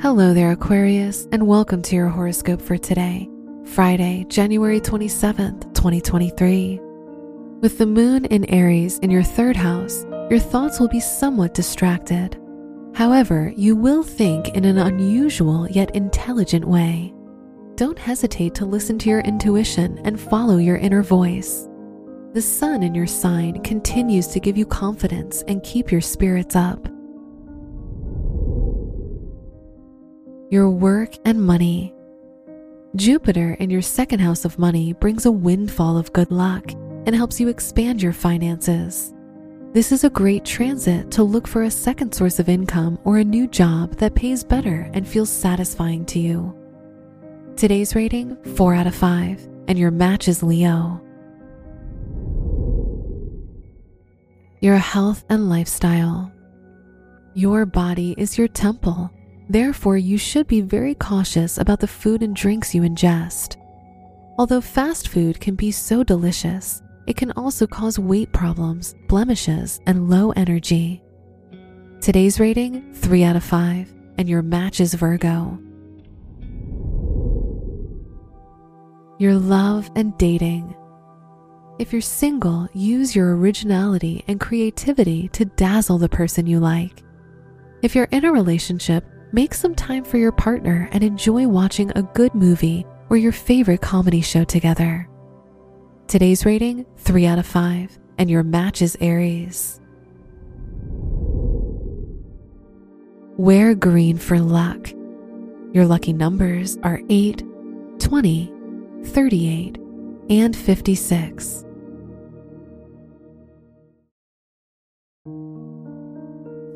Hello there, Aquarius, and welcome to your horoscope for today, Friday, January 27th, 2023. With the moon in Aries in your third house, your thoughts will be somewhat distracted. However, you will think in an unusual yet intelligent way. Don't hesitate to listen to your intuition and follow your inner voice. The sun in your sign continues to give you confidence and keep your spirits up. Your work and money. Jupiter in your second house of money brings a windfall of good luck and helps you expand your finances. This is a great transit to look for a second source of income or a new job that pays better and feels satisfying to you. Today's rating 4 out of 5, and your match is Leo. Your health and lifestyle. Your body is your temple Therefore, you should be very cautious about the food and drinks you ingest. Although fast food can be so delicious, it can also cause weight problems, blemishes, and low energy. Today's rating 3 out of 5, and your match is Virgo. Your love and dating. If you're single, use your originality and creativity to dazzle the person you like. If you're in a relationship, Make some time for your partner and enjoy watching a good movie or your favorite comedy show together. Today's rating 3 out of 5, and your match is Aries. Wear green for luck. Your lucky numbers are 8, 20, 38, and 56.